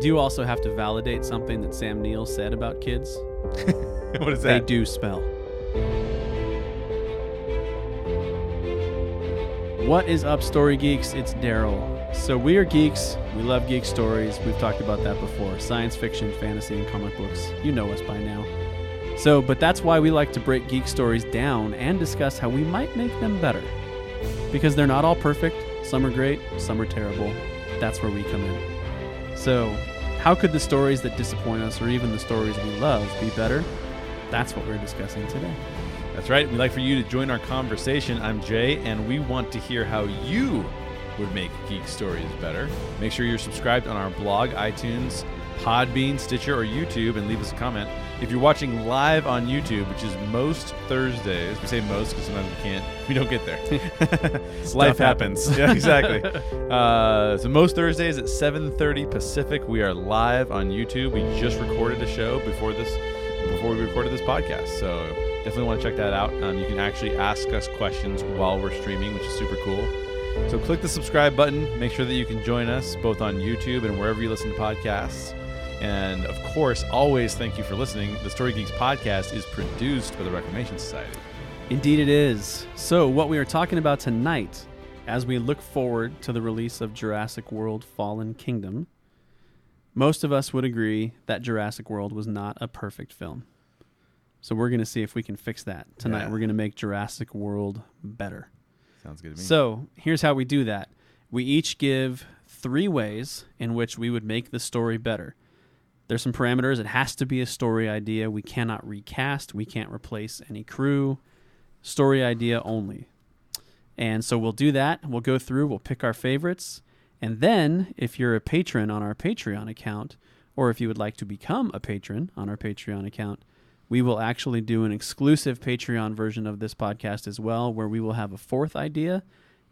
do also have to validate something that Sam Neill said about kids. what is They do spell. What is up, Story Geeks? It's Daryl. So, we are geeks. We love geek stories. We've talked about that before science fiction, fantasy, and comic books. You know us by now. So, but that's why we like to break geek stories down and discuss how we might make them better. Because they're not all perfect. Some are great, some are terrible. That's where we come in. So, how could the stories that disappoint us, or even the stories we love, be better? That's what we're discussing today. That's right. We'd like for you to join our conversation. I'm Jay, and we want to hear how you would make geek stories better. Make sure you're subscribed on our blog, iTunes, Podbean, Stitcher, or YouTube, and leave us a comment. If you're watching live on YouTube, which is most Thursdays, we say most because sometimes we can't, we don't get there. Life happens. happens. yeah, exactly. uh, so most Thursdays at 7:30 Pacific, we are live on YouTube. We just recorded a show before this, before we recorded this podcast. So definitely want to check that out. Um, you can actually ask us questions while we're streaming, which is super cool. So click the subscribe button. Make sure that you can join us both on YouTube and wherever you listen to podcasts. And of course, always thank you for listening. The Story Geeks podcast is produced by the Reclamation Society. Indeed, it is. So, what we are talking about tonight, as we look forward to the release of Jurassic World Fallen Kingdom, most of us would agree that Jurassic World was not a perfect film. So, we're going to see if we can fix that. Tonight, Yeah. we're going to make Jurassic World better. Sounds good to me. So, here's how we do that we each give three ways in which we would make the story better. There's some parameters. It has to be a story idea. We cannot recast, we can't replace any crew. Story idea only. And so we'll do that. We'll go through, we'll pick our favorites. And then, if you're a patron on our Patreon account, or if you would like to become a patron on our Patreon account, we will actually do an exclusive Patreon version of this podcast as well, where we will have a fourth idea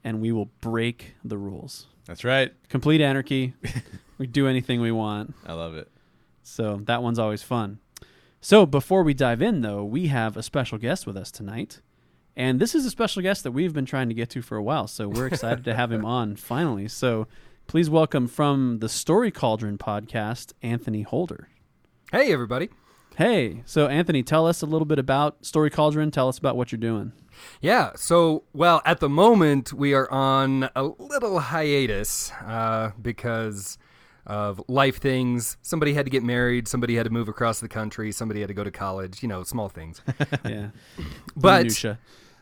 and we will break the rules. That's right. Complete anarchy. we do anything we want. I love it. So that one's always fun. So before we dive in, though, we have a special guest with us tonight. And this is a special guest that we've been trying to get to for a while. So we're excited to have him on finally. So please welcome from the Story Cauldron podcast, Anthony Holder. Hey, everybody. Hey, so Anthony, tell us a little bit about Story Cauldron. Tell us about what you're doing. Yeah, so, well, at the moment, we are on a little hiatus uh, because of life things. Somebody had to get married, somebody had to move across the country, somebody had to go to college, you know, small things. Yeah. But Minutia.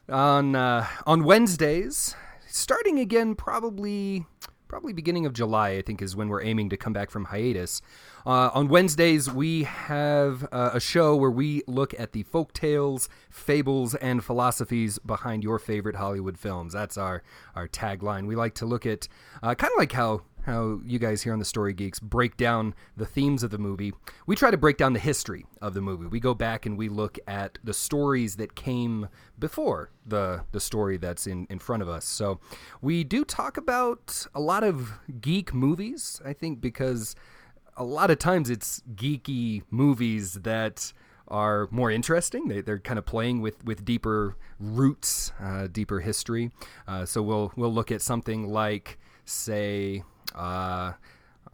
on uh, on Wednesdays, starting again probably probably beginning of July, I think is when we're aiming to come back from hiatus. Uh, on Wednesdays, we have uh, a show where we look at the folk tales, fables, and philosophies behind your favorite Hollywood films. That's our our tagline. We like to look at uh, kind of like how how you guys here on the Story Geeks break down the themes of the movie. We try to break down the history of the movie. We go back and we look at the stories that came before the the story that's in in front of us. So we do talk about a lot of geek movies. I think because a lot of times it's geeky movies that are more interesting. They, they're kind of playing with, with deeper roots, uh, deeper history. Uh, so we'll we'll look at something like, say, uh,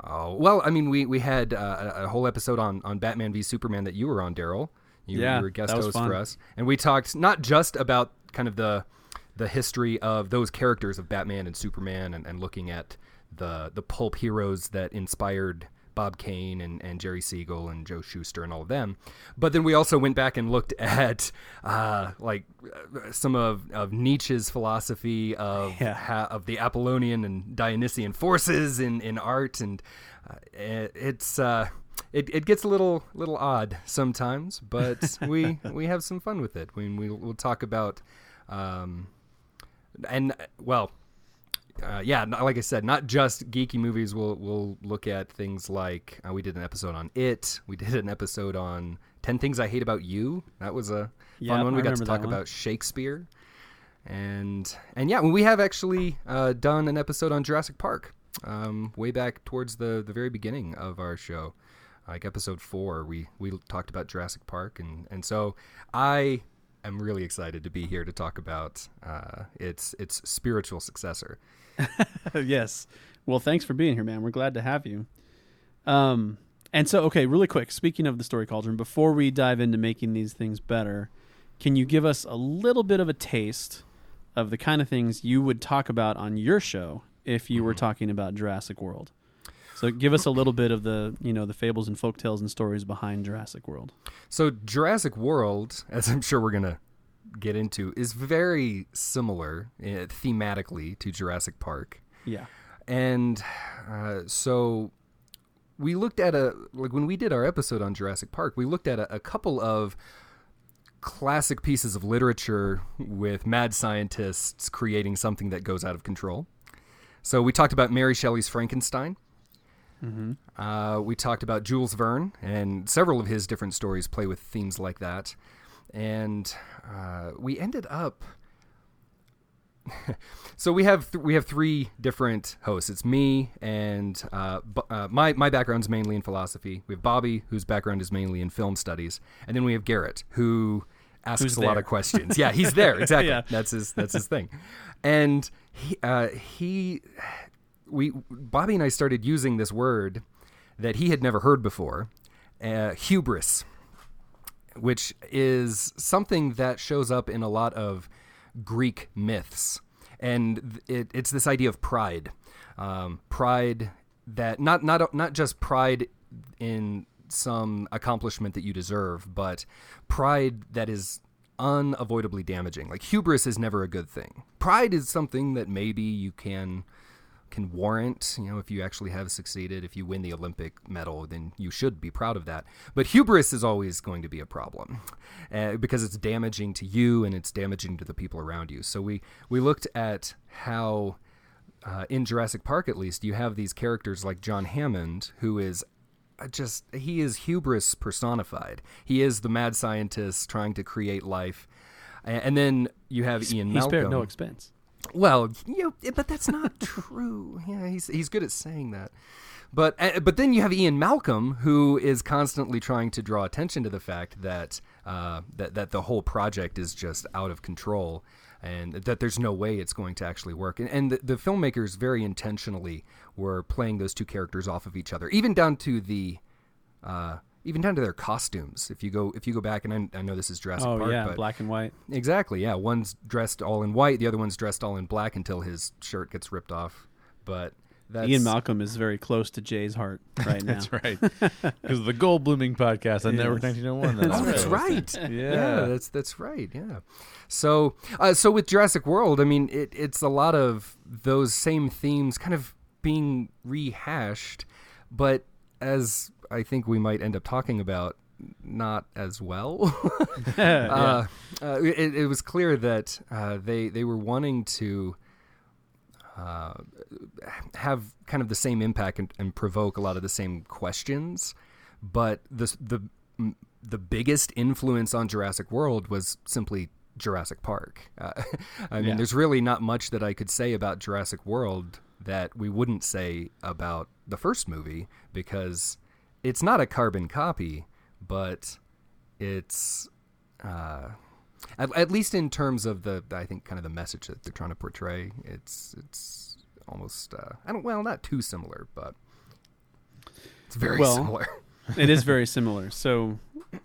oh, well, I mean, we we had uh, a, whole episode on on Batman v Superman that you were on, Daryl. You, Yeah, you were guest host fun. for us, and we talked not just about kind of the the history of those characters of Batman and Superman, and, and looking at the the pulp heroes that inspired Bob Kane and, and Jerry Siegel and Joe Shuster and all of them. But then we also went back and looked at uh, like some of, of Nietzsche's philosophy of Yeah. ha- of the Apollonian and Dionysian forces in, in art, and uh, it, it's uh, it, it gets a little little odd sometimes, but we we have some fun with it. We we will talk about. Um, and uh, well, uh, yeah, like I said, not just geeky movies. We'll we'll look at things like uh, we did an episode on it. We did an episode on Ten Things I Hate About You. That was a fun one. We got to talk one. about Shakespeare, and and yeah, we have actually uh, done an episode on Jurassic Park. Um, way back towards the the very beginning of our show, like episode four, we we talked about Jurassic Park, and and so I am really excited to be here to talk about uh, its its spiritual successor. yes. Well, thanks for being here, man. We're glad to have you. Um, and so, okay, really quick. Speaking of the story cauldron, before we dive into making these things better, can you give us a little bit of a taste of the kind of things you would talk about on your show if you were talking about Jurassic World? So give us a little bit of the, you know, the fables and folk tales and stories behind Jurassic World. So Jurassic World, as I'm sure we're gonna get into, is very similar uh, thematically to Jurassic Park, Yeah. and uh, so we looked at a like when we did our episode on Jurassic Park, we looked at a, a couple of classic pieces of literature with mad scientists creating something that goes out of control. So we talked about Mary Shelley's Frankenstein. Uh, we talked about Jules Verne, and several of his different stories play with themes like that. And uh, we ended up. so we have th- we have three different hosts. It's me and uh, b- uh, my my background's mainly in philosophy. We have Bobby, whose background is mainly in film studies, and then we have Garrett, who asks Who's a lot of questions. yeah, he's there exactly. Yeah. That's his that's his thing, and he uh, he we Bobby and I started using this word that he had never heard before, uh, hubris, which is something that shows up in a lot of Greek myths, and it, it's this idea of pride, um, pride that not not not just pride in some accomplishment that you deserve, but pride that is unavoidably damaging. Like hubris is never a good thing. Pride is something that maybe you can can warrant, you know, if you actually have succeeded, if you win the Olympic medal, then you should be proud of that. But hubris is always going to be a problem uh, because it's damaging to you and it's damaging to the people around you. So we we looked at how uh, in Jurassic Park, at least, you have these characters like John Hammond, who is uh, just he is hubris personified. He is the mad scientist trying to create life. And then you have Ian He Malcolm. spared no expense. Well, you know, but that's not true. Yeah, he's he's good at saying that. But uh, but then you have Ian Malcolm, who is constantly trying to draw attention to the fact that uh, that that the whole project is just out of control, and that there's no way it's going to actually work. And, and the, the filmmakers very intentionally were playing those two characters off of each other, even down to the. Uh, even down to their costumes. If you go, if you go back, and I, I know this is Jurassic Oh Park, yeah, but black and white. Exactly. Yeah, one's dressed all in white, the other one's dressed all in black until his shirt gets ripped off. But that's Ian Malcolm is very close to Jay's heart right now. That's right. Because the Gold Blooming podcast on Network Yes. 1901. Oh, that's right. Yeah. yeah, that's that's right. Yeah. So, uh, so with Jurassic World, I mean, it, it's a lot of those same themes kind of being rehashed, but as I think we might end up talking about, not as well. uh, uh, it, it was clear that uh, they they were wanting to uh, have kind of the same impact and, and provoke a lot of the same questions, but the the the biggest influence on Jurassic World was simply Jurassic Park. Uh, I mean, Yeah. there's really not much that I could say about Jurassic World that we wouldn't say about the first movie because it's not a carbon copy, but it's uh, at, at least in terms of the I think kind of the message that they're trying to portray. It's it's almost uh, I don't well not too similar, but it's very Well, similar. it is very similar. So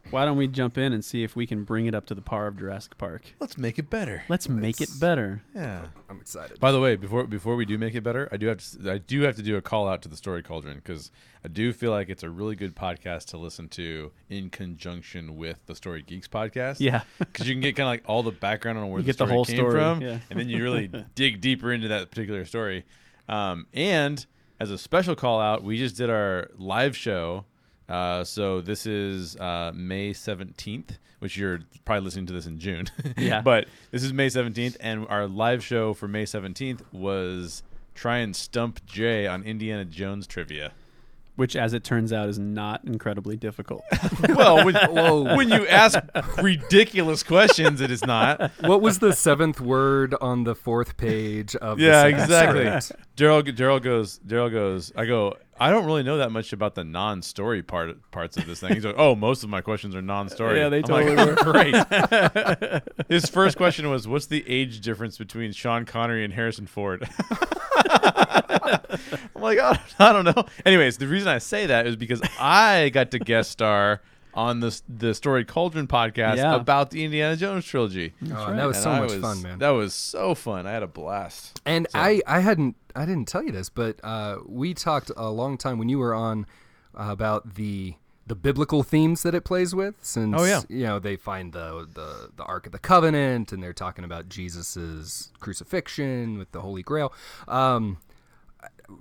why don't we jump in and see if we can bring it up to the par of Jurassic Park? Let's make it better. Let's make it better. Yeah. I'm excited. By the way, before before we do make it better, I do have to I do have to do a call out to the Story Cauldron because I do feel like it's a really good podcast to listen to in conjunction with the Story Geeks podcast. Yeah. because you can get kind of like all the background on where You the get the story whole came story, from, yeah. and then you really dig deeper into that particular story. Um, and as a special call out, we just did our live show. Uh, so this is uh, May seventeenth, which you're probably listening to this in June. Yeah. but this is May seventeenth, and our live show for May seventeenth was try and stump Jay on Indiana Jones trivia. Which, as it turns out, is not incredibly difficult. Well, when, when you ask ridiculous questions, it is not. what was the seventh word on the fourth page of? Yeah, the exactly. Daryl Daryl goes Daryl goes I go I don't really know that much about the non-story part parts of this thing. He's like, "Oh, most of my questions are non-story." Yeah, they I'm totally like, Great. His first question was, "What's the age difference between Sean Connery and Harrison Ford?" I'm like, oh, I don't know. Anyways, the reason I say that is because I got to guest star on the the Story Cauldron podcast Yeah. about the Indiana Jones trilogy. Oh, and that was And so I much was- fun, man. That was so fun. I had a blast. And I, I hadn't I didn't tell you this, but uh, we talked a long time when you were on uh, about the the biblical themes that it plays with. Since Oh, yeah. you know they find the the the Ark of the Covenant, and they're talking about Jesus's crucifixion with the Holy Grail. Um,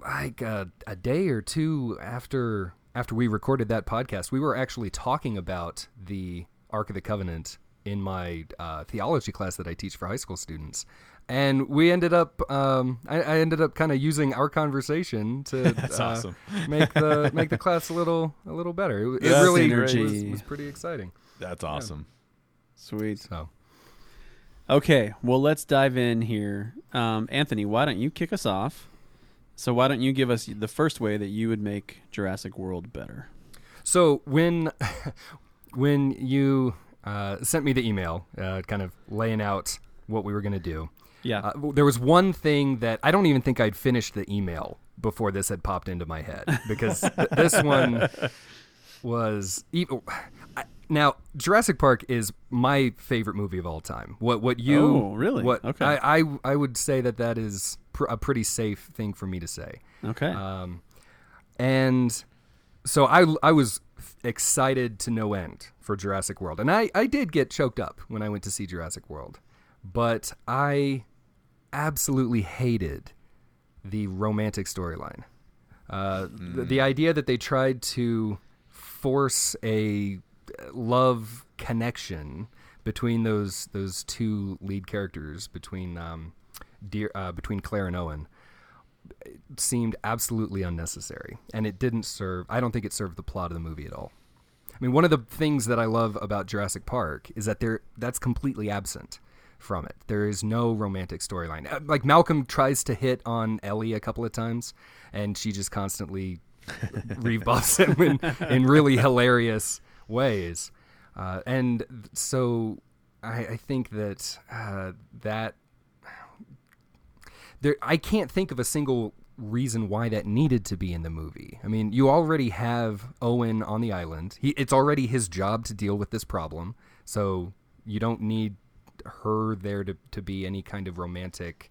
like a, a day or two after after we recorded that podcast, we were actually talking about the Ark of the Covenant in my uh, theology class that I teach for high school students, and we ended up um, I, I ended up kind of using our conversation to That's uh, awesome. make the make the class a little a little better. It, it That's really synergy. was, was pretty exciting. That's awesome. Sweet. So Okay, well, let's dive in here. Um, Anthony, why don't you kick us off? So, why don't you give us the first way that you would make Jurassic World better? So when when you uh, sent me the email, uh, kind of laying out what we were going to do, Yeah. uh, there was one thing that I don't even think I'd finished the email before this had popped into my head because th- this one was e- I- now Jurassic Park is my favorite movie of all time. What what you Oh, really? What Okay. I, I I would say that that is pr- a pretty safe thing for me to say. okay. Um, and so I, I was excited to no end for Jurassic World. And I, I did get choked up when I went to see Jurassic World. But I absolutely hated the romantic storyline. Uh, the, the idea that they tried to force a love connection between those those two lead characters between um, dear, uh, between Claire and Owen seemed absolutely unnecessary and it didn't serve I don't think it served the plot of the movie at all. I mean one of the things that I love about Jurassic Park is that there that's completely absent from it. There is no romantic storyline. Uh, Like Malcolm tries to hit on Ellie a couple of times and she just constantly rebuffs him in, in really hilarious ways. Uh, and so I, I think that uh, that there I can't think of a single reason why that needed to be in the movie. I mean, you already have Owen on the island. He it's already his job to deal with this problem. So you don't need her there to, to be any kind of romantic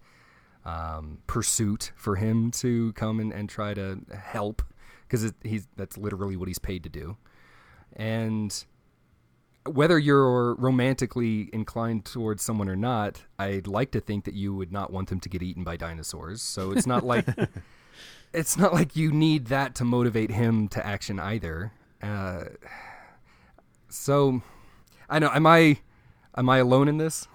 um, pursuit for him to come and, and try to help because he's that's literally what he's paid to do. And whether you're romantically inclined towards someone or not, I'd like to think that you would not want them to get eaten by dinosaurs. So it's not like it's not like you need that to motivate him to action either. Uh, so I know am I am I alone in this?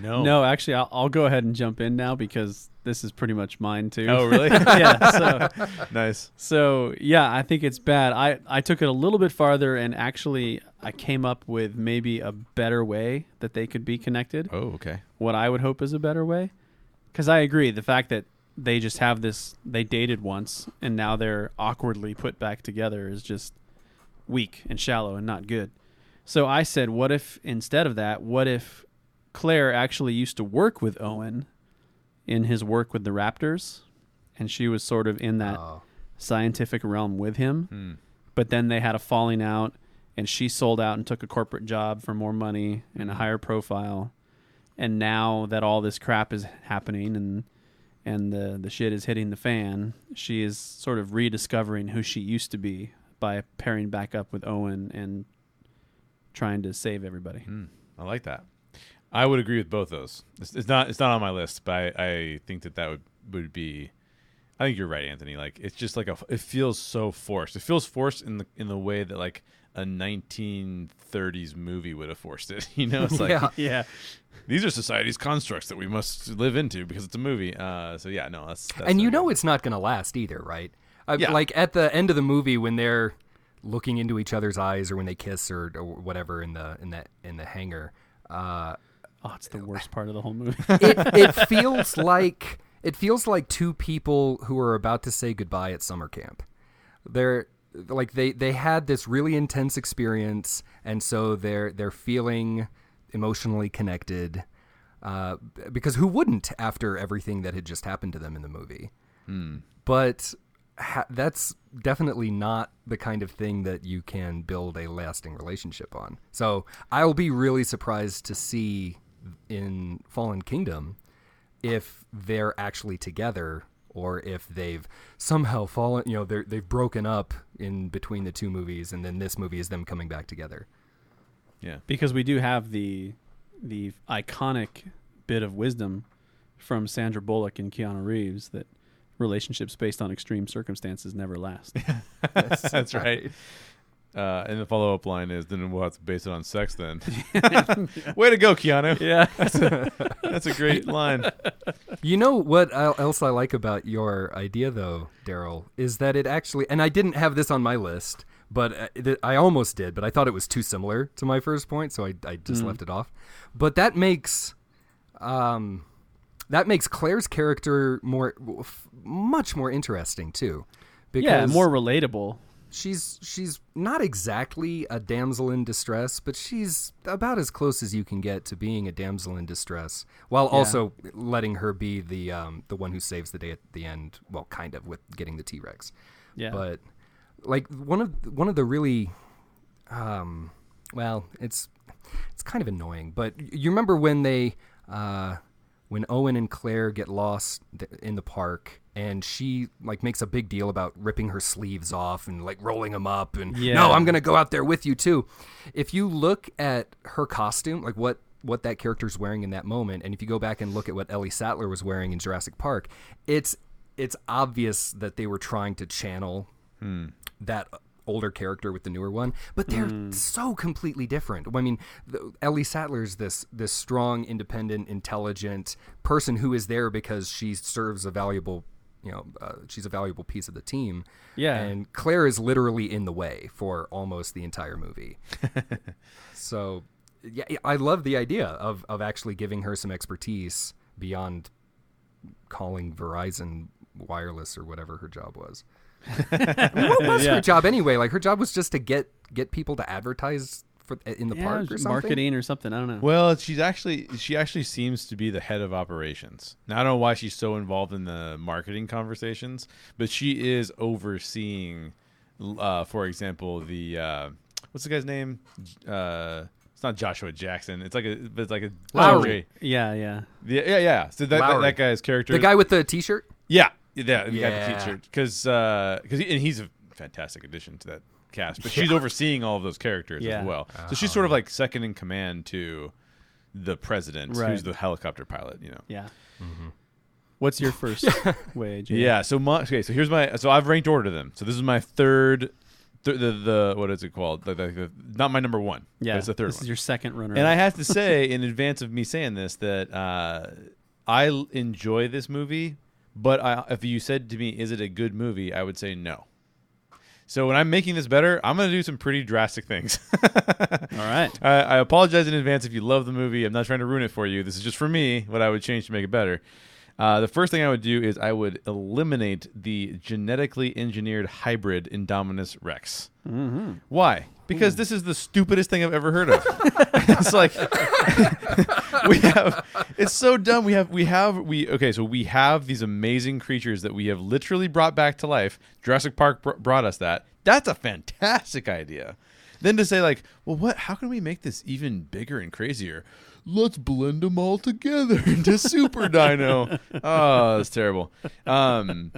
No. No, actually, I'll, I'll go ahead and jump in now because this is pretty much mine too. Oh, really? yeah. So, nice. so yeah, I think it's bad. I I took it a little bit farther and actually I came up with maybe a better way that they could be connected. Oh, okay. What I would hope is a better way, because I agree the fact that they just have this they dated once and now they're awkwardly put back together is just weak and shallow and not good. So I said, what if instead of that, what if Claire actually used to work with Owen in his work with the Raptors, and she was sort of in that Oh. scientific realm with him, Hmm. but then they had a falling out, and she sold out and took a corporate job for more money and a higher profile, and now that all this crap is happening and and the the shit is hitting the fan, she is sort of rediscovering who she used to be by pairing back up with Owen and trying to save everybody. Hmm. I like that. I would agree with both those. It's, it's not. It's not on my list, but I, I think that that would would be. I think you're right, Anthony. Like it's just like a. It feels so forced. It feels forced in the in the way that like a 1930s movie would have forced it. You know, it's like Yeah. Yeah. these are society's constructs that we must live into because it's a movie. Uh, so yeah, no, that's, that's and you know good. it's not going to last either, right? Uh, Yeah. Like at the end of the movie when they're looking into each other's eyes or when they kiss or, or whatever in the in that in the hangar. Uh, Oh, it's the worst part of the whole movie. it, it feels like it feels like two people who are about to say goodbye at summer camp. They're like they they had this really intense experience, and so they're they're feeling emotionally connected. Uh, because who wouldn't after everything that had just happened to them in the movie? but ha- that's definitely not the kind of thing that you can build a lasting relationship on. So I'll be really surprised to see in Fallen Kingdom if they're actually together or if they've somehow fallen, you know, they're, they've broken up in between the two movies and then this movie is them coming back together. Yeah. because we do have the the iconic bit of wisdom from Sandra Bullock and Keanu Reeves that relationships based on extreme circumstances never last. That's right. Uh, and the follow up line is, then we'll have to base it on sex then. Way to go, Keanu. yeah. That's a great line. You know what else I like about your idea, though, Daryl, is that it actually, and I didn't have this on my list, but uh, I almost did, but I thought it was too similar to my first point, so I, I just left it off. But that makes, um, that makes Claire's character more, f- much more interesting too, yeah, more relatable. she's she's not exactly a damsel in distress, but she's about as close as you can get to being a damsel in distress, while also letting her be the um, the one who saves the day at the end. Well, kind of with getting the T Rex, Yeah. but like one of one of the really, um, well, it's it's kind of annoying. But you remember when they uh, when Owen and Claire get lost th- in the park and she like makes a big deal about ripping her sleeves off and like rolling them up and Yeah. no I'm going to go out there with you too. If you look at her costume, like what what that character's wearing in that moment and if you go back and look at what Ellie Sattler was wearing in Jurassic Park, it's it's obvious that they were trying to channel hmm. that older character with the newer one, but they're so completely different. I mean, the, Ellie Sattler's this this strong, independent, intelligent person who is there because she serves a valuable, you know, uh, she's a valuable piece of the team. Yeah. and Claire is literally in the way for almost the entire movie. so, yeah, I love the idea of of actually giving her some expertise beyond calling Verizon wireless or whatever her job was. What was Yeah. her job anyway? Like her job was just to get get people to advertise for in the Yeah, park or something. marketing or something. I don't know. Well, she's actually she actually seems to be the head of operations. Now I don't know why she's so involved in the marketing conversations, but she is overseeing, uh, for example, the uh, what's the guy's name? Uh, it's not Joshua Jackson. It's like a but it's like a Lowry. yeah, yeah. Yeah, yeah, yeah. So that, that that guy's character, The guy with the T-shirt. yeah, yeah, the guy with Yeah. the t-shirt, because because uh, and he's a fantastic addition to that cast. But she's overseeing all of those characters Yeah. as well. So she's sort of uh-huh. like second in command to the president, Right. who's the helicopter pilot. You know. Yeah. Mm-hmm. What's your first way, Jay? Yeah. So my, okay. So here's my. So I've ranked order them. So this is my third. Th- the the what is it called? The, the, the, not my number one. but Yeah. it's the third This one. is your second runner. And I have to say, in advance of me saying this, that uh, I l- enjoy this movie, but I, if you said to me, "Is it a good movie?" I would say no. So when I'm making this better, I'm going to do some pretty drastic things. All right. I, I apologize in advance if you love the movie. I'm not trying to ruin it for you. This is just for me what I would change to make it better. Uh, the first thing I would do is I would eliminate the genetically engineered hybrid Indominus Rex. Mm-hmm. Why? Because this is the stupidest thing I've ever heard of. it's like we have. It's so dumb. We have. We have. We okay. So we have these amazing creatures that we have literally brought back to life. Jurassic Park br- brought us that. That's a fantastic idea. Then to say like, well, what? How can we make this even bigger and crazier? Let's blend them all together into Super Dino. Oh, that's terrible. Um,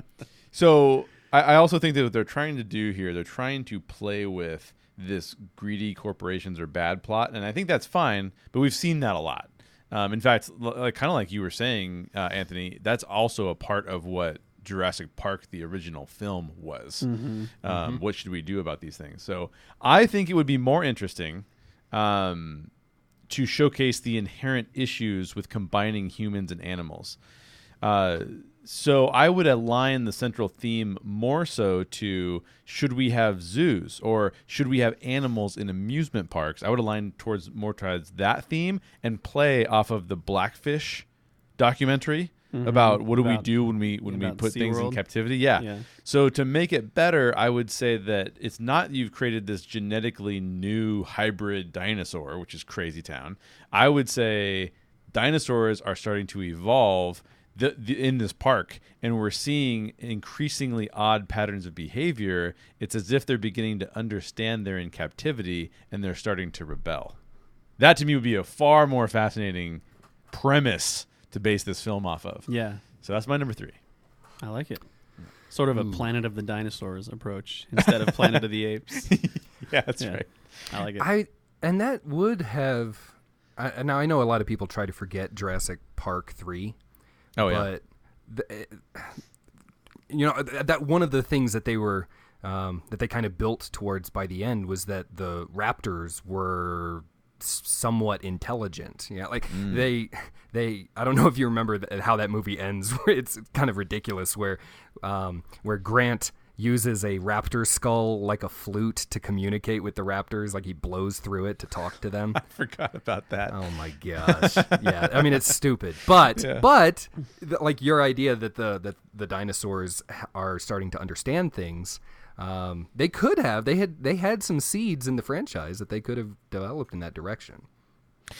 so I, I also think that what they're trying to do here, they're trying to play with this greedy corporations or bad plot, and I think that's fine. But we've seen that a lot. Um, in fact, l- like kind of like you were saying, uh, Anthony, that's also a part of what Jurassic Park, the original film, was. Um, What should we do about these things? So I think it would be more interesting um, to showcase the inherent issues with combining humans and animals. Uh, so I would align the central theme more so to should we have zoos or should we have animals in amusement parks? I would align towards more towards that theme and play off of the Blackfish documentary Mm-hmm. about what do we do when we when we about put things in captivity. Yeah. Yeah. So to make it better, I would say that it's not you've created this genetically new hybrid dinosaur, which is crazy town. I would say dinosaurs are starting to evolve. the, the, in this park, and we're seeing increasingly odd patterns of behavior. It's as if they're beginning to understand they're in captivity and they're starting to rebel. That to me would be a far more fascinating premise to base this film off of. Yeah, So that's my number three. I like it. Sort of a Planet of the Dinosaurs approach instead of Planet of the Apes. Yeah, that's Yeah. right. I like it. I and that would have. I, now I know a lot of people try to forget Jurassic Park three, Oh yeah. but the, you know th- that one of the things that they were um, that they kind of built towards by the end was that the raptors were s- somewhat intelligent yeah like they they i don't know if you remember th- how that movie ends it's kind of ridiculous where um, where grant uses a raptor skull like a flute to communicate with the raptors like he blows through it to talk to them I forgot about that. Oh my gosh! yeah, I mean it's stupid, but Yeah. but th- like your idea that the that the dinosaurs are starting to understand things, um, they could have they had they had some seeds in the franchise that they could have developed in that direction.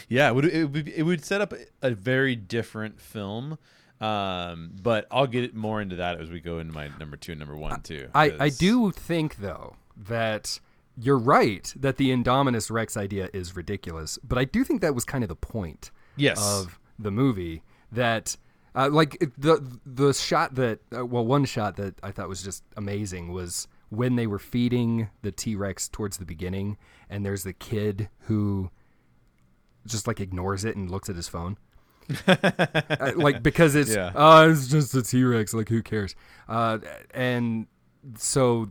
Yeah, it would it would, it would set up a very different film. Um, but I'll get more into that as we go into my number two and number one too. I I do think though that. You're right that the Indominus Rex idea is ridiculous, but I do think that was kind of the point. Yes. of the movie that uh, like the the shot that uh, well one shot that I thought was just amazing was when they were feeding the T-Rex towards the beginning and there's the kid who just like ignores it and looks at his phone Uh, like because it's Yeah. oh it's just a T-Rex like who cares uh, and so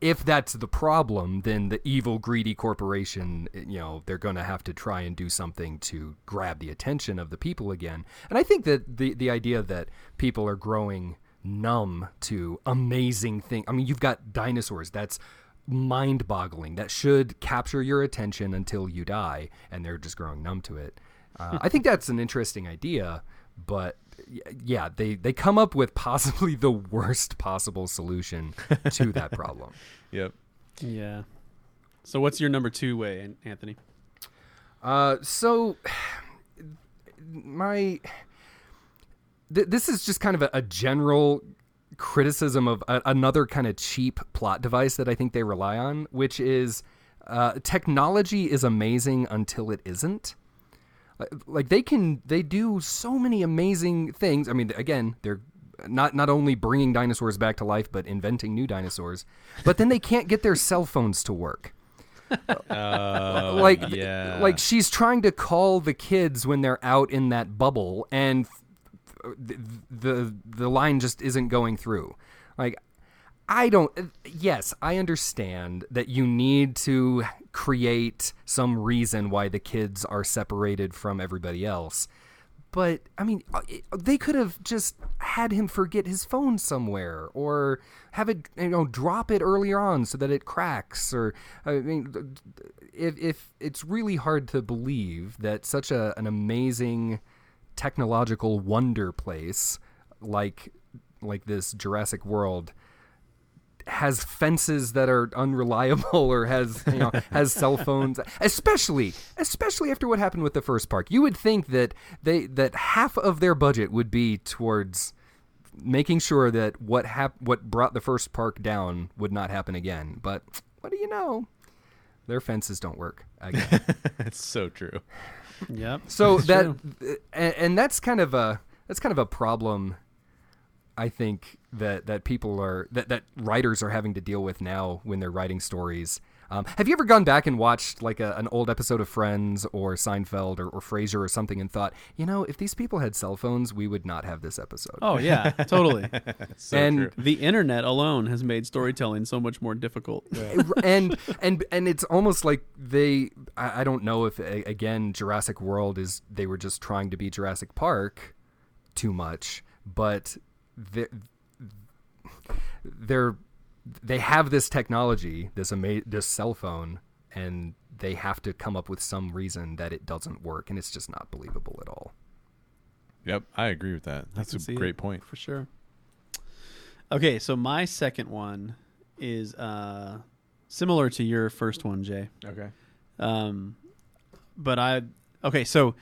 if that's the problem, then the evil, greedy corporation, you know, they're going to have to try and do something to grab the attention of the people again. And I think that the the idea that people are growing numb to amazing things. I mean, you've got dinosaurs. That's mind-boggling. That should capture your attention until you die, and they're just growing numb to it. Uh, I think that's an interesting idea, but yeah, they they come up with possibly the worst possible solution to that problem. Yep. yeah. So what's your number two way, Anthony? Uh, so my th- this is just kind of a, a general criticism of a, another kind of cheap plot device that I think they rely on, which is uh, technology is amazing until it isn't. Like- they can, they do so many amazing things. I mean, again, they're not not only bringing dinosaurs back to life, but inventing new dinosaurs. But then they can't get their cell phones to work Uh, like yeah. like she's trying to call the kids when they're out in that bubble and the the, the line just isn't going through like I don't yes I understand that you need to create some reason why the kids are separated from everybody else but I mean, uh, they could have just had him forget his phone somewhere, or have it, you know, drop it earlier on so that it cracks. Or I mean, if if it's really hard to believe that such a an amazing technological wonder place like like this Jurassic World has fences that are unreliable or has you know has cell phones especially especially after what happened with the first park. You would think that they that half of their budget would be towards making sure that what hap- what brought the first park down would not happen again. But what do you know? Their fences don't work again. It's so true. Yep. so that and, and that's kind of a that's kind of a problem I think that that people are that that writers are having to deal with now when they're writing stories. Um, have you ever gone back and watched like a, an old episode of Friends or Seinfeld or, or Frasier or something and thought, you know, if these people had cell phones, we would not have this episode. Oh yeah, totally. So and true. the internet alone has made storytelling so much more difficult. and and and it's almost like they I, I don't know if a- again Jurassic World is they were just trying to be Jurassic Park too much, but they they're they have this technology, this ama- this cell phone, and they have to come up with some reason that it doesn't work, and it's just not believable at all. Yep, I agree with that. That's a see it. great point. for sure. Okay, so my second one is uh, similar to your first one, Jay. Okay. Um, but I okay, so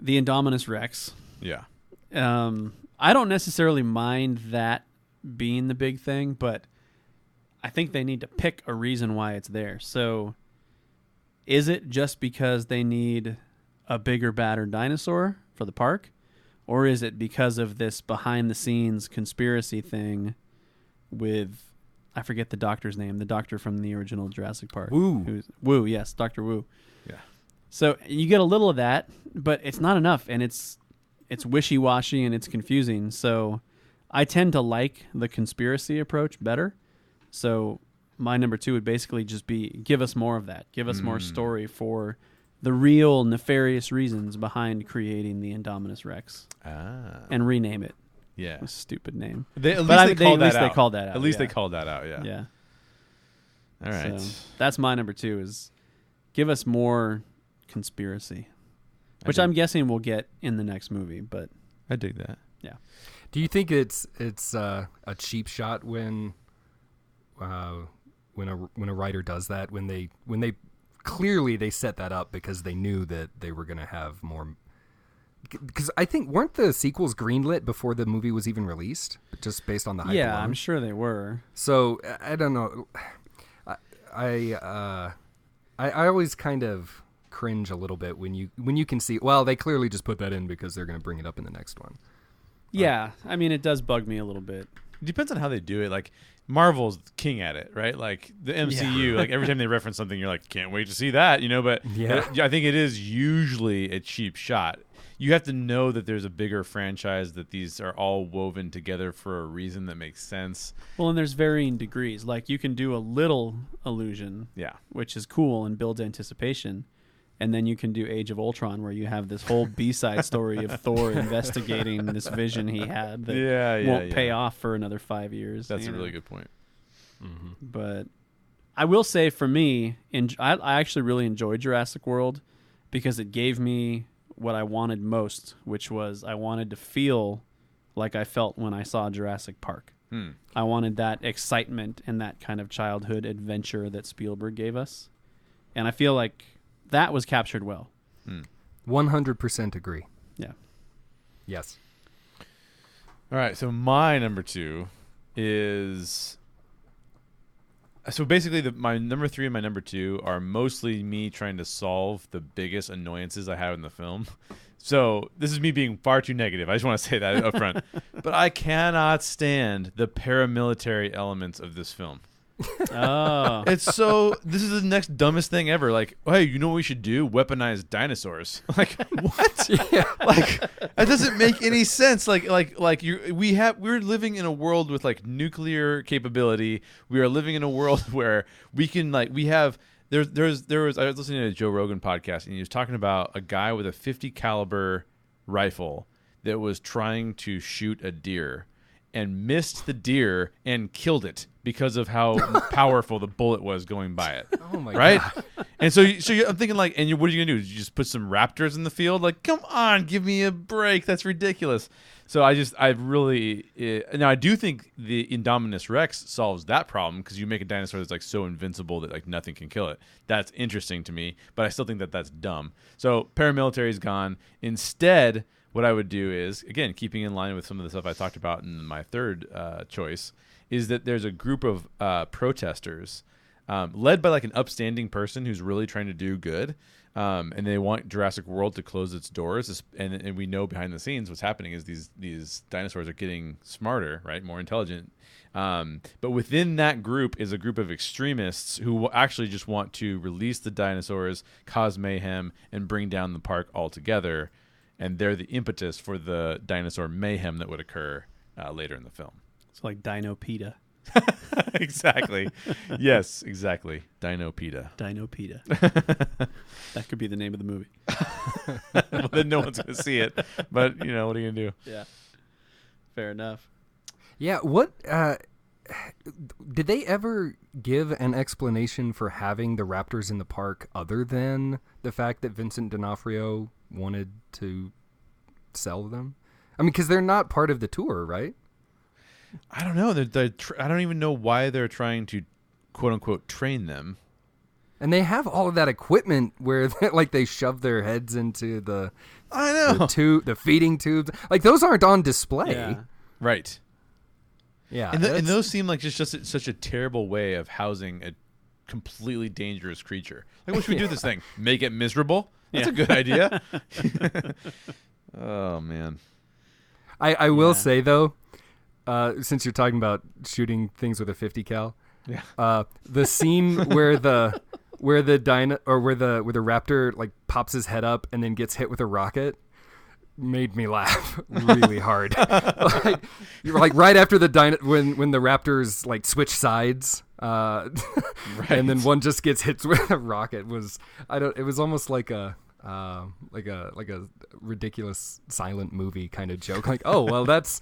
the Indominus Rex, Yeah. Um, I don't necessarily mind that being the big thing, but I think they need to pick a reason why it's there. So, is it just because they need a bigger, badder dinosaur for the park? Or is it because of this behind the scenes conspiracy thing with, I forget the doctor's name, the doctor from the original Jurassic Park? Wu. Wu, yes, Dr. Wu. Yeah. So you get a little of that, but it's not enough, and it's it's wishy washy and it's confusing. So I tend to like the conspiracy approach better. So my number two would basically just be give us more of that. Give us more Mm. story for the real nefarious reasons behind creating the Indominus Rex Ah. and rename it. yeah. A stupid name. They, at least But I- they, they- called at least that they out. called that out, At least yeah. they called that out. Yeah. Yeah. All right. So that's my number two is give us more conspiracy. I Which dig- I'm guessing we'll get in the next movie, but I dig that. Yeah. Do you think it's it's uh, a cheap shot when uh, when a when a writer does that when they when they clearly they set that up because they knew that they were going to have more because I think weren't the sequels greenlit before the movie was even released just based on the hype yeah, alone? I'm sure they were. So I- I don't know. I I, uh, I I always kind of cringe a little bit when you when you can see. Well, they clearly just put that in because they're going to bring it up in the next one. Yeah, I mean it does bug me a little bit. It depends on how they do it. Like Marvel's king at it, right? Like the MCU, like every time they reference something, you're like, can't wait to see that, you know. But Yeah. I think it is usually a cheap shot. You have to know that there's a bigger franchise that these are all woven together for a reason that makes sense. Well, and there's varying degrees. Like you can do a little illusion, Yeah. which is cool and builds anticipation. And then you can do Age of Ultron where you have this whole B-side story of Thor investigating this vision he had that Yeah, yeah, won't yeah. pay off for another 5 years. That's a know? really good point. but I will say for me, in, I, I actually really enjoyed Jurassic World because it gave me what I wanted most, which was I wanted to feel like I felt when I saw Jurassic Park. Hmm. I wanted that excitement and that kind of childhood adventure that Spielberg gave us. And I feel like that was captured well. One hundred percent agree. Yeah. Yes. All right, so my number two is so basically the, my number three and my number two are mostly me trying to solve the biggest annoyances I have in the film. So this is me being far too negative. I just want to say that up front. but I cannot stand the paramilitary elements of this film. Oh. It's so this is the next dumbest thing ever. Like, hey, you know what we should do? Weaponize dinosaurs. Like, what? yeah. Like, that doesn't make any sense. Like, like, like you, we have, we're living in a world with like nuclear capability. We are living in a world where we can like, we have. There's, there's, there was. I was listening to a Joe Rogan podcast, and he was talking about a guy with a 50 caliber rifle that was trying to shoot a deer and missed the deer and killed it because of how powerful the bullet was going by it. Oh my right? god. And so, you, so you, I'm thinking like, and you, what are you gonna do? You just put some raptors in the field? Like, come on, give me a break. That's ridiculous. So I just, I really, uh, now I do think the Indominus Rex solves that problem because you make a dinosaur that's like so invincible that like nothing can kill it. That's interesting to me, but I still think that that's dumb. So paramilitary is gone. Instead, what I would do is again keeping in line with some of the stuff I talked about in my third uh, choice is that there's a group of uh, protesters um, led by like an upstanding person who's really trying to do good. Um, and they want Jurassic World to close its doors, and, and we know behind the scenes what's happening is these these dinosaurs are getting smarter, right, more intelligent. Um, but within that group is a group of extremists who actually just want to release the dinosaurs, cause mayhem, and bring down the park altogether. And they're the impetus for the dinosaur mayhem that would occur uh, later in the film. It's like Dino PETA. exactly. yes, exactly. Dino PETA. Dino PETA. that could be the name of the movie. well, then no one's going to see it. But, you know, what are you going to do? Yeah. Fair enough. Yeah. What? Uh, did they ever give an explanation for having the raptors in the park other than the fact that Vincent D'Onofrio wanted to sell them? I mean, because they're not part of the tour, right? I don't know. They're, they're tr- I don't even know why they're trying to, quote unquote, train them. And they have all of that equipment where like they shove their heads into the I know the know. tube, the feeding tubes. Like those aren't on display. Yeah. Right. Yeah, And, th- and those seem like just, just such a terrible way of housing a completely dangerous creature. Like, what should we do with this thing? Make it miserable? That's Yeah. a good idea. oh man. I, I will Yeah. say though, uh, since you're talking about shooting things with a 50 cal, Yeah. uh, the scene where the where the dino or where the where the raptor like pops his head up and then gets hit with a rocket made me laugh really hard. like, you're like right after the dino when when the raptors like switch sides. Uh, and then one just gets hit with a rocket was I don't it was almost like a uh, like a like a ridiculous silent movie kind of joke. Like oh well that's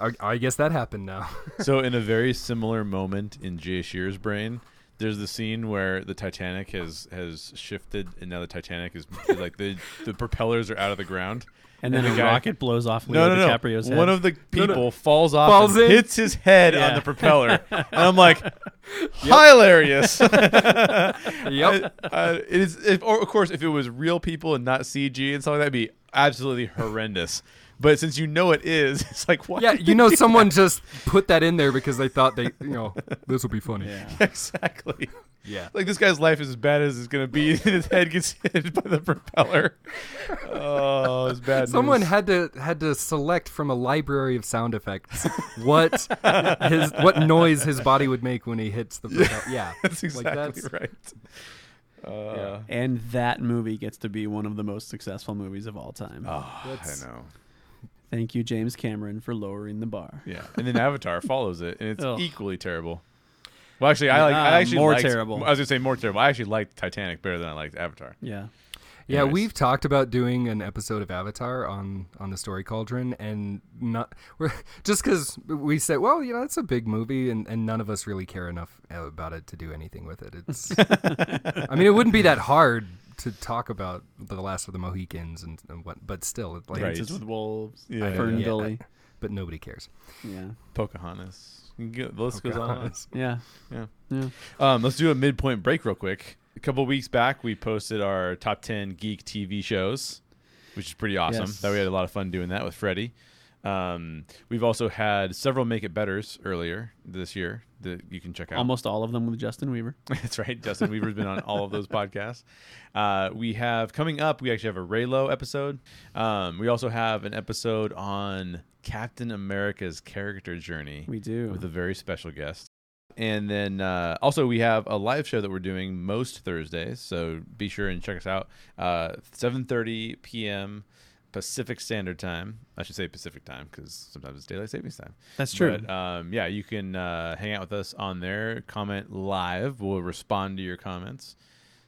I, I guess that happened now. So in a very similar moment in Jay Shear's brain, there's the scene where the Titanic has has shifted and now the Titanic is like the the propellers are out of the ground. And then And a guy- rocket blows off Leo No, no, no. DiCaprio's head. One of the people falls off Falls and in. hits his head on the propeller. and I'm like, hilarious. yep I- uh, it is, if, or of course, if it was real people and not CG and something, like that'd be absolutely horrendous. But since you know it is, it's like, why? yeah you know they do someone just put that in there because they thought they you know this will be funny yeah. exactly. yeah Like this guy's life is as bad as it's gonna be. and his head gets hit by the propeller. Oh, it's bad. Someone news. had to had to select from a library of sound effects what his what noise his body would make when he hits the propel- yeah That's like exactly that's- right. Uh, And that movie gets to be one of the most successful movies of all time. Oh, I know. Thank you, James Cameron, for lowering the bar. Yeah, and then Avatar follows it, and it's Ugh. equally terrible. Well, actually, I like. I Ah, actually more liked- terrible. I was gonna say more terrible. I actually liked Titanic better than I liked Avatar. Yeah. Yeah, Anyways. we've talked about doing an episode of Avatar on on the Story Cauldron, and not we're just because we said, well, you know, it's a big movie, and, and none of us really care enough uh, about it to do anything with it. It's, I mean, it wouldn't be that hard to talk about the Last of the Mohicans and, and what, but still, it, like, Right. Dances with Wolves. Yeah, Fern yeah. Gully. but nobody cares. Yeah. Pocahontas. Go- The list goes on. Yeah. Yeah. Yeah. Um, let's do a midpoint break real quick. A couple weeks back, we posted our top ten geek TV shows, which is pretty awesome. Yes. That we had a lot of fun doing that with Freddie. Um, we've also had several make it betters earlier this year that you can check out. Almost all of them with Justin Weaver. That's right. Justin Weaver's been on all of those podcasts. Uh, we have coming up. We actually have a Raylo episode. Um, we also have an episode on Captain America's character journey We do. with a very special guest. And then uh, also we have a live show that we're doing most Thursdays. So be sure and check us out. Uh, 7:30 p.m. Pacific Standard Time. I should say Pacific Time because sometimes it's daylight savings time. That's true. But um, yeah, you can uh, hang out with us on there, comment live. We'll respond to your comments.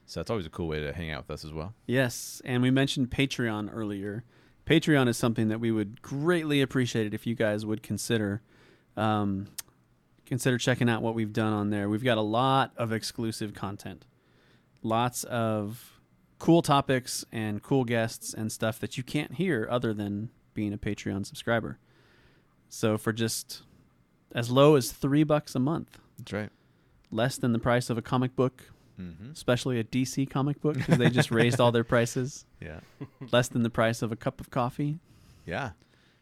So that's always a cool way to hang out with us as well. Yes, and we mentioned Patreon earlier. Patreon is something that we would greatly appreciate it if you guys would consider um, consider checking out what we've done on there. We've got a lot of exclusive content, lots of cool topics and cool guests and stuff that you can't hear other than being a Patreon subscriber. So for just as low as three bucks a month, That's right. less than the price of a comic book, Mm-hmm. especially a DC comic book because they just raised all their prices. Yeah. less than the price of a cup of coffee. Yeah.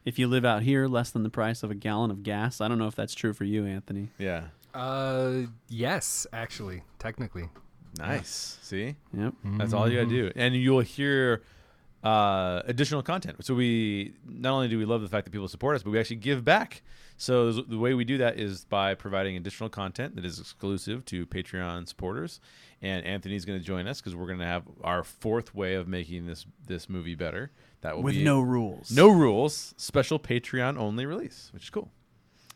If you live out here, less than the price of a gallon of gas. I don't know if that's true for you, Anthony. Yeah. Uh, yes, actually, technically. Nice. See? Yep. That's all you gotta Mm-hmm. do, and you'll hear uh, additional content. So we not only do we love the fact that people support us, but we actually give back. So the way we do that is by providing additional content that is exclusive to Patreon supporters. And Anthony's going to join us because we're going to have our fourth way of making this this movie better. That will With be no rules. no rules, special Patreon only release, which is cool.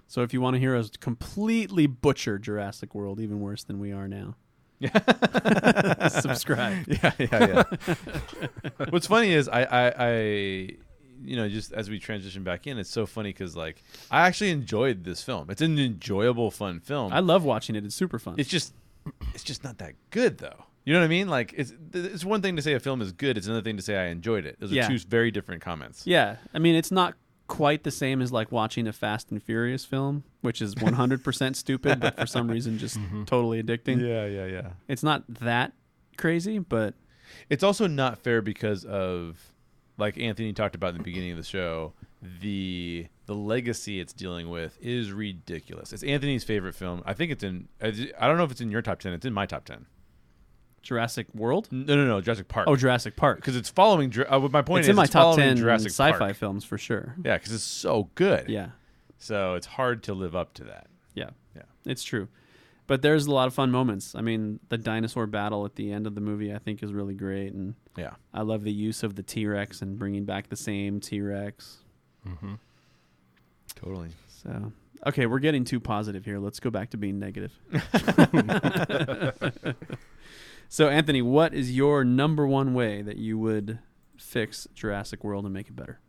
So if you want to hear us completely butcher Jurassic World, even worse than we are now, subscribe. yeah, yeah, yeah. What's funny is I, I, I, you know, just as we transition back in, it's so funny because like I actually enjoyed this film. It's an enjoyable, fun film. I love watching it. It's super fun. it's just, it's just not that good though. You know what I mean? Like it's it's one thing to say a film is good. It's another thing to say I enjoyed it. Those Yeah. are two very different comments. yeah. I mean, it's not quite the same as like watching a Fast and Furious film, which is 100% stupid, but for some reason just mm-hmm. totally addicting. yeah, yeah, yeah. It's not that crazy, but It's also not fair because of, like Anthony talked about in the beginning of the show, the the legacy it's dealing with is ridiculous. It's Anthony's favorite film. I think it's in. I don't know if it's in your top ten. It's in my top ten. Jurassic World. No, no, no. Jurassic Park. Oh, Jurassic Park. because it's following. Uh, my point is. it's is, in my it's top following ten Jurassic sci-fi Park. films for sure. Yeah, because it's so good. Yeah, So it's hard to live up to that. yeah, Yeah. It's true, but there's a lot of fun moments. I mean, the dinosaur battle at the end of the movie, I think, is really great, and Yeah. I love the use of the T Rex and bringing back the same T Rex. Mm-hmm. Totally. So, okay, we're getting too positive here. Let's go back to being negative. so, Anthony, what is your number one way that you would fix Jurassic World and make it better?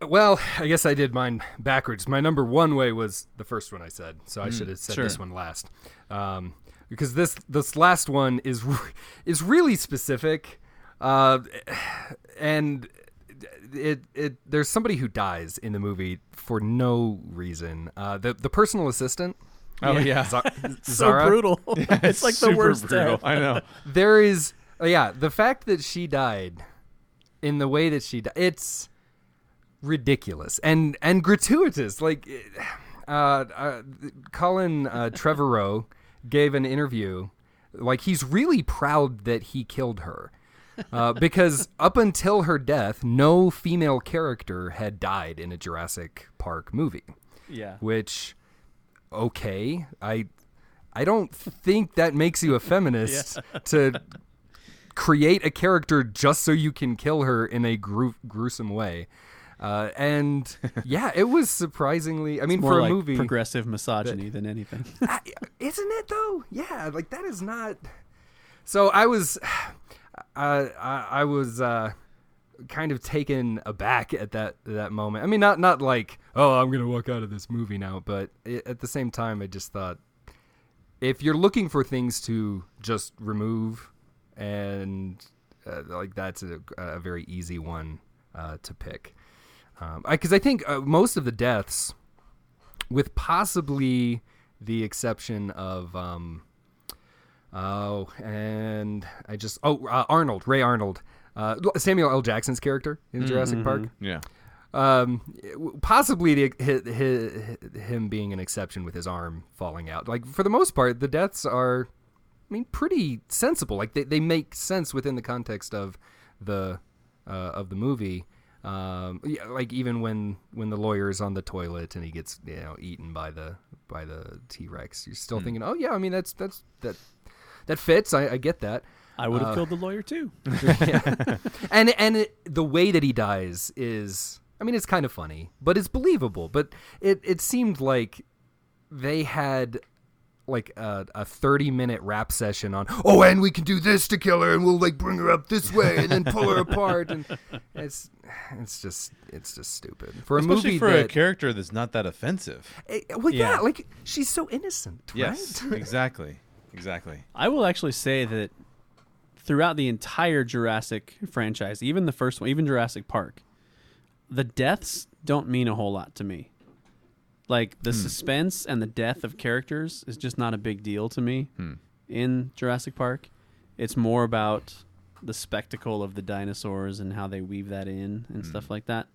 Well, I guess I did mine backwards. My number one way was the first one I said, so I Mm, should have said sure. this one last. Um, because this this last one is is really specific, uh, and it it there's somebody who dies in the movie for no reason. Uh, the the personal assistant. Oh yeah. So brutal. it's like the worst brutal. death. I know. there is oh, yeah the fact that she died in the way that she died it's ridiculous and and gratuitous like uh, uh colin uh, trevorrow gave an interview like he's really proud that he killed her uh, because up until her death no female character had died in a jurassic park movie Yeah. which okay i i don't think that makes you a feminist to create a character just so you can kill her in a gru- gruesome way. Uh, and yeah it was surprisingly i mean More for a like movie progressive misogyny than anything. I- isn't it though? Yeah like that is not so i was uh, I, I was uh kind of taken aback at that that moment. I mean not not like oh i'm gonna walk out of this movie now but i at the same time i just thought if you're looking for things to just remove and uh, like that's a, a very easy one uh, to pick. Because I, think uh, most of the deaths with possibly the exception of um oh and i just oh uh, arnold ray arnold uh, samuel l jackson's character in jurassic park Yeah. um, possibly the, hi hi him being an exception with his arm falling out. Like for the most part, the deaths are, I mean, pretty sensible. Like they, they make sense within the context of the uh, of the movie. Um, yeah, like even when when the lawyer is on the toilet and he gets you know eaten by the by the T Rex, you're still thinking, oh yeah, I mean that's that's that that fits. I, I get that. I would have Uh, killed the lawyer too. and and it, the way that he dies is i mean it's kind of funny but it's believable but it it seemed like they had like a, a 30 minute rap session on oh and we can do this to kill her and we'll like bring her up this way and then pull her apart and it's it's just it's just stupid for a Especially movie for a character that's not that offensive. eh, well yeah. Yeah. like she's so innocent Yes. right exactly. Exactly. I will actually say that throughout the entire Jurassic franchise, even the first one, even Jurassic Park, the deaths don't mean a whole lot to me. Like the suspense and the death of characters is just not a big deal to me Hmm. in Jurassic Park. It's more about the spectacle of the dinosaurs and how they weave that in and stuff like that.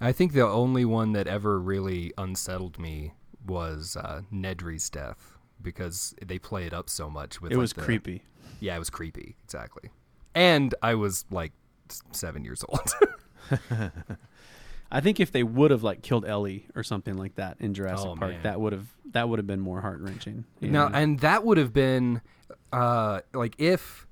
i think the only one that ever really unsettled me was uh, nedry's death because they play it up so much with It like, was the- creepy. Yeah, it was creepy. Exactly. And I was like seven years old. I think if they would have like killed Ellie or something like that in Jurassic Oh, Park, man. that would have that would have been more heart wrenching. now, and that would have been uh, like if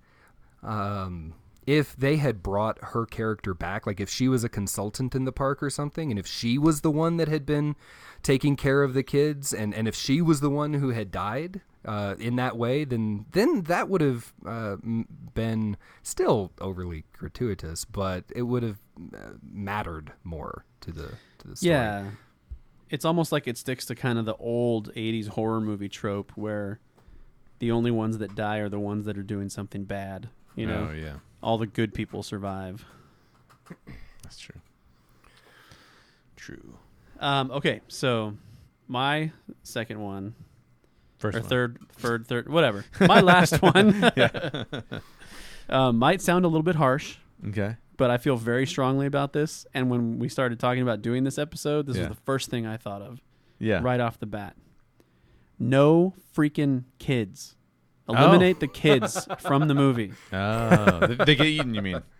um, if they had brought her character back, like if she was a consultant in the park or something, and if she was the one that had been taking care of the kids, and, and if she was the one who had died uh, in that way, then then that would have uh, been still overly gratuitous, but it would have uh, mattered more to the to the story. Yeah. It's almost like it sticks to kind of the old 80s horror movie trope where the only ones that die are the ones that are doing something bad. You know, Oh yeah. All the good people survive. That's true. True. Um, okay, so my second one First or one. third, third, third, whatever. My last one uh, might sound a little bit harsh, Okay. but I feel very strongly about this. And when we started talking about doing this episode, this Yeah. was the first thing I thought of Yeah. right off the bat. No freaking kids. Oh. Eliminate the kids from the movie. Oh, they, they get eaten. You mean?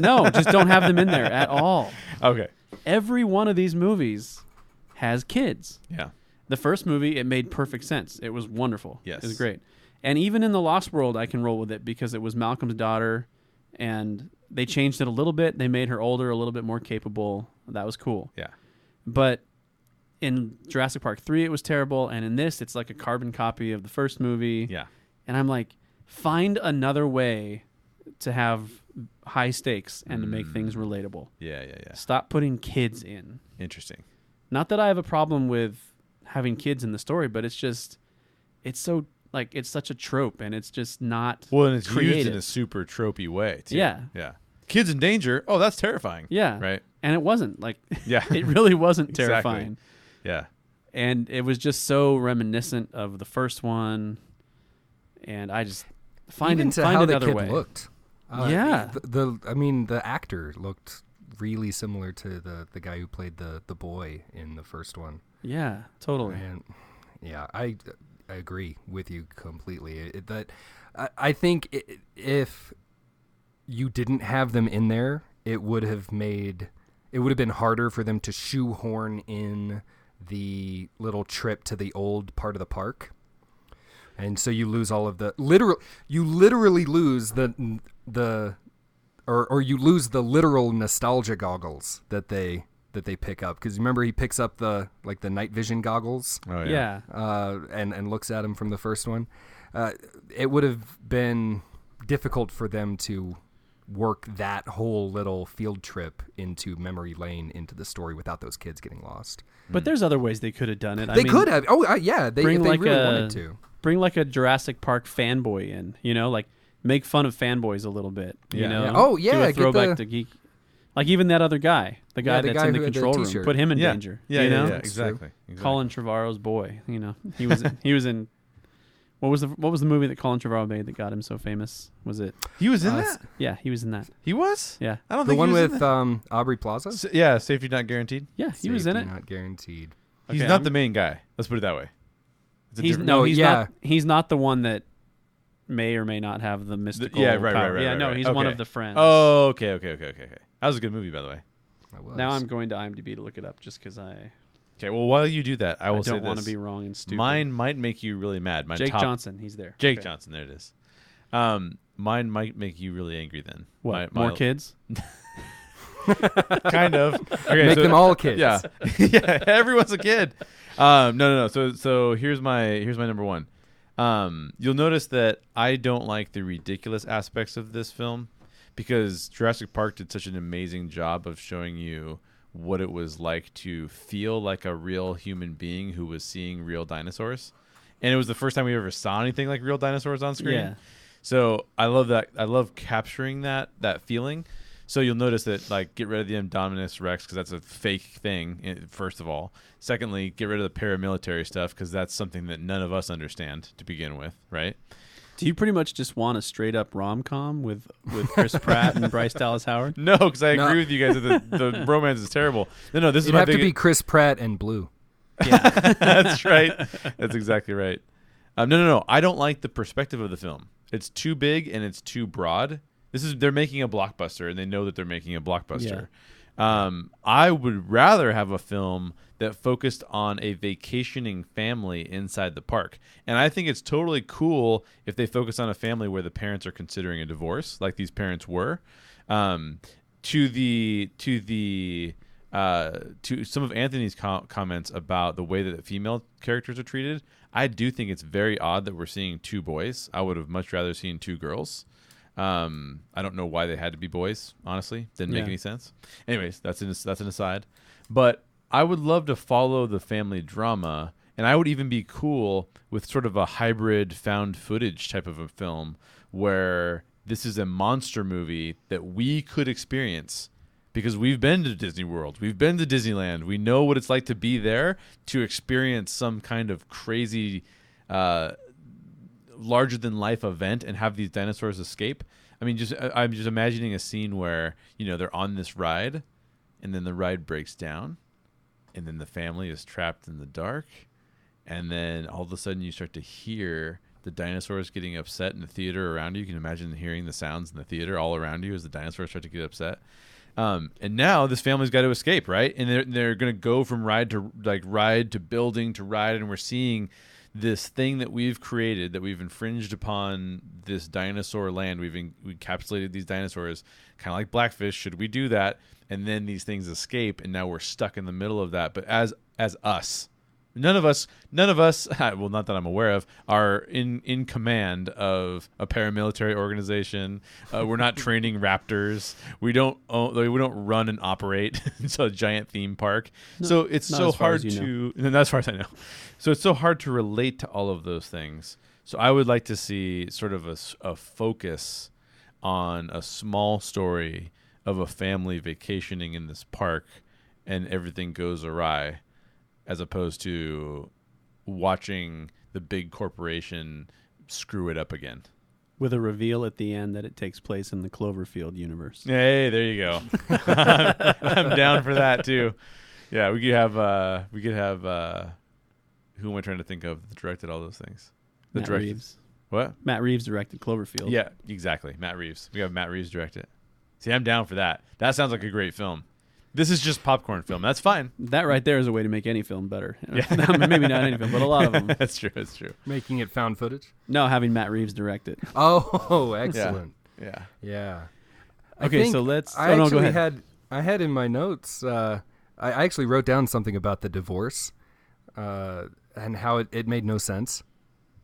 No, just don't have them in there at all. Okay. Every one of these movies has kids. Yeah. The first movie, it made perfect sense. It was wonderful. Yes. It was great. And even in The Lost World, I can roll with it because it was Malcolm's daughter and they changed it a little bit. They made her older, a little bit more capable. That was cool. Yeah. But in Jurassic Park 3, it was terrible. And in this, it's like a carbon copy of the first movie. Yeah. And I'm like, find another way to have high stakes and to make Mm. things relatable. Yeah. Yeah. Yeah. Stop putting kids in. Interesting. Not that I have a problem with having kids in the story, but it's just it's so like it's such a trope and it's just not Well, and it's used in a super tropey way. Too. Yeah. Yeah. Kids in danger. Oh, that's terrifying. yeah. Right. And it wasn't like Yeah. it really wasn't terrifying. Exactly. terrifying. yeah. And it was just so reminiscent of the first one and I just find Even an- to find how the another kid way. looked. Uh, Yeah. the, the I mean the actor looked really similar to the the guy who played the the boy in the first one. Yeah, totally. And yeah, I I agree with you completely. It, that I, I think i if you didn't have them in there, it would have made it would have been harder for them to shoehorn in the little trip to the old part of the park. And so you lose all of the literal you literally lose the the or or you lose the literal nostalgia goggles that they that they pick up because remember he picks up the like the night vision goggles Oh yeah. uh, and and looks at him from the first one. Uh, it would have been difficult for them to work that whole little field trip into memory lane into the story without those kids getting lost. But there's other ways they could have done it. I they mean, could have. Oh uh, yeah, they, bring if they like really a- wanted to. bring like a Jurassic Park fanboy in, you know, like make fun of fanboys a little bit, you Yeah. know. Yeah. Oh, Do yeah, a get throwback the- to geek. Like even that other guy, the guy Yeah, the that's guy in the who the control room, put him in Yeah. danger. Yeah. you yeah. know, yeah. Exactly. exactly. Colin Trevorrow's boy. You know, he was he was in. What was the what was the movie that Colin Trevorrow made that got him so famous? Was it? He was in Uh, that. Yeah, he was in that. He was. Yeah, I don't The think one he was in with that. um, Aubrey Plaza. S- yeah, safety not guaranteed. yeah, he was in it. Not guaranteed. He's Okay, not I'm- the main guy. Let's put it that way. It's a He's no, No, he's yeah. not. He's not the one that may or may not have the mystical. yeah, right, power. right, right, Yeah, right, no, right. he's one of the friends. Oh, okay, okay, okay, okay, okay. That was a good movie, by the way. Was. Now I'm going to IMDb to look it up just because I, Okay, well, while you do that, I I, will say don't want to be wrong and stupid. Mine might make you really mad. My Jake top, Johnson, he's there. Jake Okay. Johnson, there it is. Um, mine might make you really angry then. What? My- More my- kids? kind of. Okay, Make so- them all kids. Yeah, yeah. Everyone's a kid. Um, no, no, no. So, so here's my here's my number one. Um, you'll notice that I don't like the ridiculous aspects of this film because Jurassic Park did such an amazing job of showing you what it was like to feel like a real human being who was seeing real dinosaurs. And it was the first time we ever saw anything like real dinosaurs on screen. Yeah. So I love that. I love capturing that that feeling. So you'll notice that like get rid of the Indominus Rex because that's a fake thing. eh, First of all, secondly, get rid of the paramilitary stuff because that's something that none of us understand to begin with, right? Do you pretty much just want a straight up rom com with with Chris Pratt and Bryce Dallas Howard? No, because I No. agree with you guys that the, the romance is terrible. No, no, this is It'd my have to big- be Chris Pratt and Blue. That's right. That's exactly right. Um, no, no, no. I don't like the perspective of the film. It's too big and it's too broad. This is they're making a blockbuster and they know that they're making a blockbuster. Um, I would rather have a film that focused on a vacationing family inside the park. And I think it's totally cool if they focus on a family where the parents are considering a divorce, like these parents were. Um, to the to the uh, to some of Anthony's com- comments about the way that the female characters are treated, I do think it's very odd that we're seeing two boys. I would have much rather seen two girls. Um, I don't know why they had to be boys. Honestly, didn't make Yeah. any sense. Anyways, that's an that's an aside. But I would love to follow the family drama, and I would even be cool with sort of a hybrid found footage type of a film where this is a monster movie that we could experience because we've been to Disney World, we've been to Disneyland, we know what it's like to be there to experience some kind of crazy uh, larger than life event and have these dinosaurs escape. I mean, just I'm just imagining a scene where you know they're on this ride, and then the ride breaks down, and then the family is trapped in the dark, and then all of a sudden you start to hear the dinosaurs getting upset in the theater around you. You can imagine hearing the sounds in the theater all around you as the dinosaurs start to get upset. Um, and now this family's got to escape, right? And they're they're gonna go from ride to like ride to building to ride, and we're seeing this thing that we've created that we've infringed upon this dinosaur land. We've en- we encapsulated these dinosaurs, kind of like Blackfish. Should we do that? And then these things escape, and now we're stuck in the middle of that. But as as us, none of us, none of us, well, not that I'm aware of, are in in command of a paramilitary organization. Uh, we're not training raptors. We don't own, we don't run and operate it's a giant theme park. so it's so hard to, and as far as I know, so it's so hard to relate to all of those things. So I would like to see sort of a focus on a small story of a family vacationing in this park and everything goes awry as opposed to watching the big corporation screw it up again. with a reveal at the end that it takes place in the Cloverfield universe. Hey, there you go. I'm down for that too. Yeah, we could have uh we could have uh who am I trying to think of that directed all those things? The Matt director- Reeves. What? Matt Reeves directed Cloverfield. Yeah, exactly. Matt Reeves. We have Matt Reeves direct it. See, I'm down for that. That sounds like a great film. This is just popcorn film. That's fine. That right there is a way to make any film better. Yeah. Maybe not any film, but a lot of them. that's true. That's true. Making it found footage. No, having Matt Reeves direct it. Oh, excellent. Yeah. Yeah. Okay, so let's- I oh, no, go actually ahead. had I had in my notes. Uh, I I actually wrote down something about the divorce, uh, and how it, it made no sense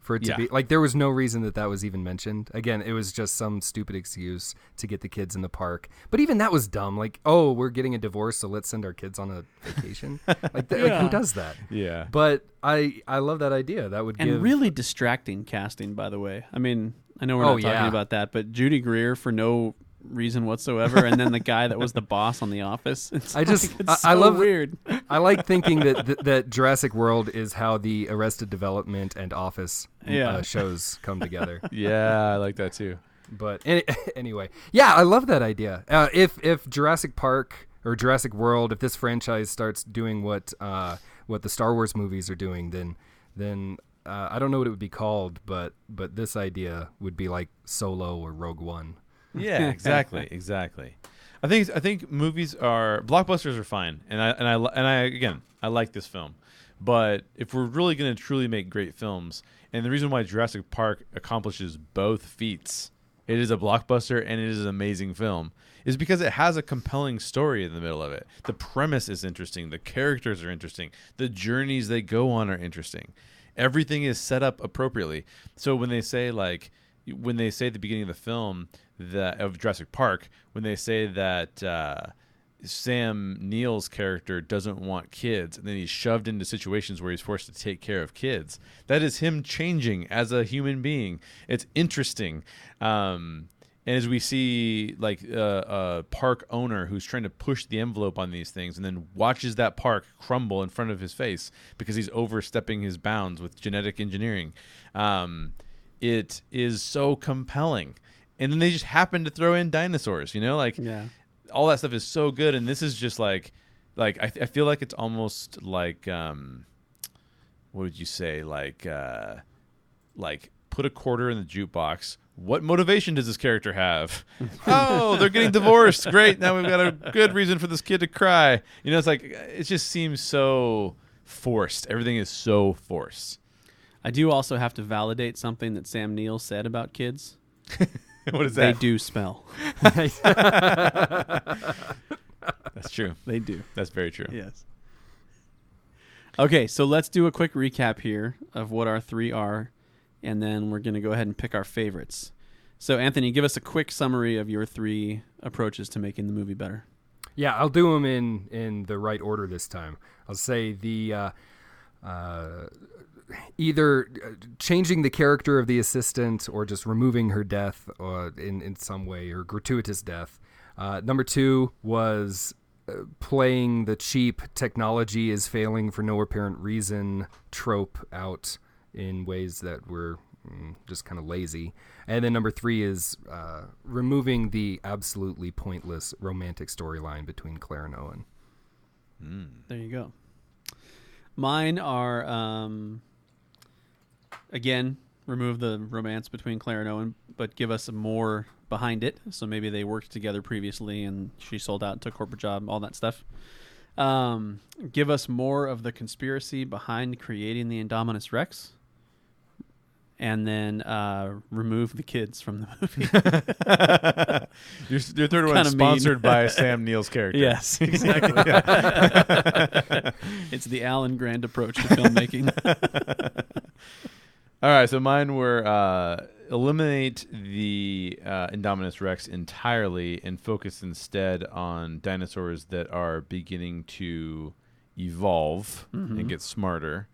for it to Yeah. be like there was no reason that that was even mentioned. Again, it was just some stupid excuse to get the kids in the park. But even that was dumb. Like, oh, we're getting a divorce, so let's send our kids on a vacation. like, th- like, who does that? Yeah. But I I love that idea. That would And give really distracting casting, by the way. I mean, I know we're Oh, not talking yeah. about that, but Judy Greer for no reason whatsoever, and then the guy that was the boss on The Office. It's I just- like, it's I- I love- weird. I like thinking that, that that Jurassic World is how the Arrested Development and Office Yeah. uh, shows come together. Yeah, I like that too. but any, anyway, yeah, I love that idea. Uh, if if Jurassic Park or Jurassic World, if this franchise starts doing what uh, what the Star Wars movies are doing, then then uh, I don't know what it would be called, but but this idea would be like Solo or Rogue One. Yeah, exactly, exactly. I think I think movies are blockbusters are fine, and I and I and I again I like this film, but if we're really going to truly make great films, and the reason why Jurassic Park accomplishes both feats, it is a blockbuster and it is an amazing film, is because it has a compelling story in the middle of it. The premise is interesting, the characters are interesting, the journeys they go on are interesting. Everything is set up appropriately. So when they say like when they say at the beginning of the film that of Jurassic Park, when they say that uh, Sam Neill's character doesn't want kids, and then he's shoved into situations where he's forced to take care of kids, that is him changing as a human being. It's interesting. Um, and as we see, like uh, a park owner who's trying to push the envelope on these things, and then watches that park crumble in front of his face because he's overstepping his bounds with genetic engineering. Um, it is so compelling. And then they just happen to throw in dinosaurs, you know, like Yeah. all that stuff is so good. And this is just like, like I, I feel like it's almost like, um, what would you say, like, uh, like put a quarter in the jukebox. What motivation does this character have? oh, they're getting divorced. Great. Now we've got a good reason for this kid to cry. You know, it's like it just seems so forced. Everything is so forced. I do also have to validate something that Sam Neill said about kids. what is that? They do spell. That's true. They do. That's very true. Yes. Okay, so let's do a quick recap here of what our three are, and then we're going to go ahead and pick our favorites. So, Anthony, give us a quick summary of your three approaches to making the movie better. Yeah, I'll do them in in the right order this time. I'll say the uh, uh, either uh, changing the character of the assistant or just removing her death uh, in in some way or gratuitous death. Uh, number two was uh, playing the cheap technology is failing for no apparent reason trope out in ways that were mm, just kind of lazy. And then number three is uh, removing the absolutely pointless romantic storyline between Claire and Owen. There you go. Mine are um, again remove the romance between Claire and Owen, but give us some more behind it. So maybe they worked together previously, and she sold out, took corporate job, all that stuff. Um, give us more of the conspiracy behind creating the Indominus Rex, and then uh, remove the kids from the movie. your, your third one is sponsored by Sam Neill's character. yes, exactly. it's the Alan Grant approach to filmmaking. All right, so mine were uh, eliminate the uh, Indominus Rex entirely and focus instead on dinosaurs that are beginning to evolve and get smarter.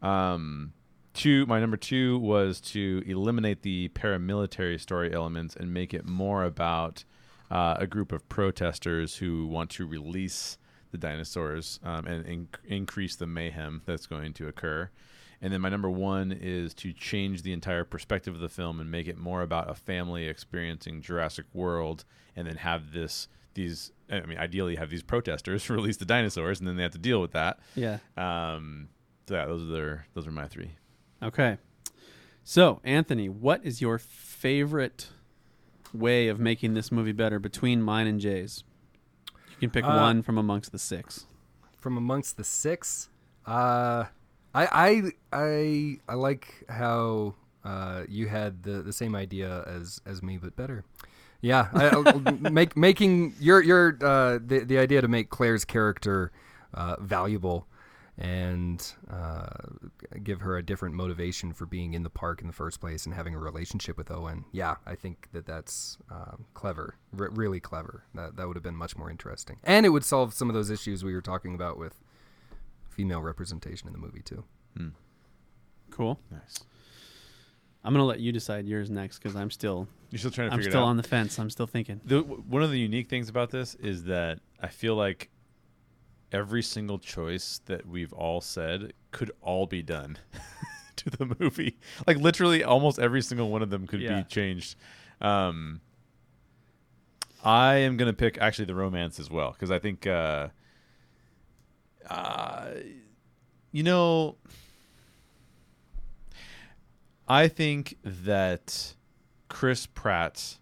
Um, two, my number two was to eliminate the paramilitary story elements and make it more about uh, a group of protesters who want to release the dinosaurs um, and in- increase the mayhem that's going to occur. And then my number one is to change the entire perspective of the film and make it more about a family experiencing Jurassic World, and then have this these. I mean, ideally, have these protesters release the dinosaurs, and then they have to deal with that. yeah. Um, so yeah, those are their, those are my three. Okay. So, Anthony, what is your favorite way of making this movie better between mine and Jay's? You can pick Uh, one from amongst the six. From amongst the six, uh, I I I I like how uh, you had the, the same idea as as me, but better. Yeah, I, make making your your uh, the the idea to make Claire's character uh, valuable and uh, give her a different motivation for being in the park in the first place and having a relationship with Owen. Yeah, I think that that's um, clever, R- really clever. That that would have been much more interesting, and it would solve some of those issues we were talking about with female representation in the movie too. Cool. Nice. I'm gonna let you decide yours next because I'm still You're still trying to I'm figure still it out. on the fence. I'm still thinking. The, w- one of the unique things about this is that I feel like every single choice that we've all said could all be done to the movie. Like literally, almost every single one of them could Yeah. be changed. Um, I am gonna pick actually the romance as well because I think, uh, uh, you know, I think that Chris Pratt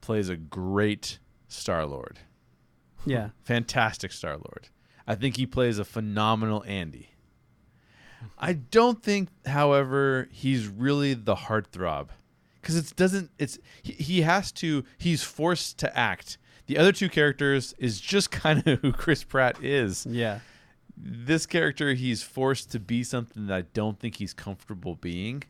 plays a great Star Lord. Yeah. Fantastic Star Lord. I think he plays a phenomenal Andy. I don't think, however, he's really the heartthrob because it doesn't. It's he, he has to. He's forced to act. The other two characters is just kind of who Chris Pratt is. Yeah. This character, he's forced to be something that I don't think he's comfortable being.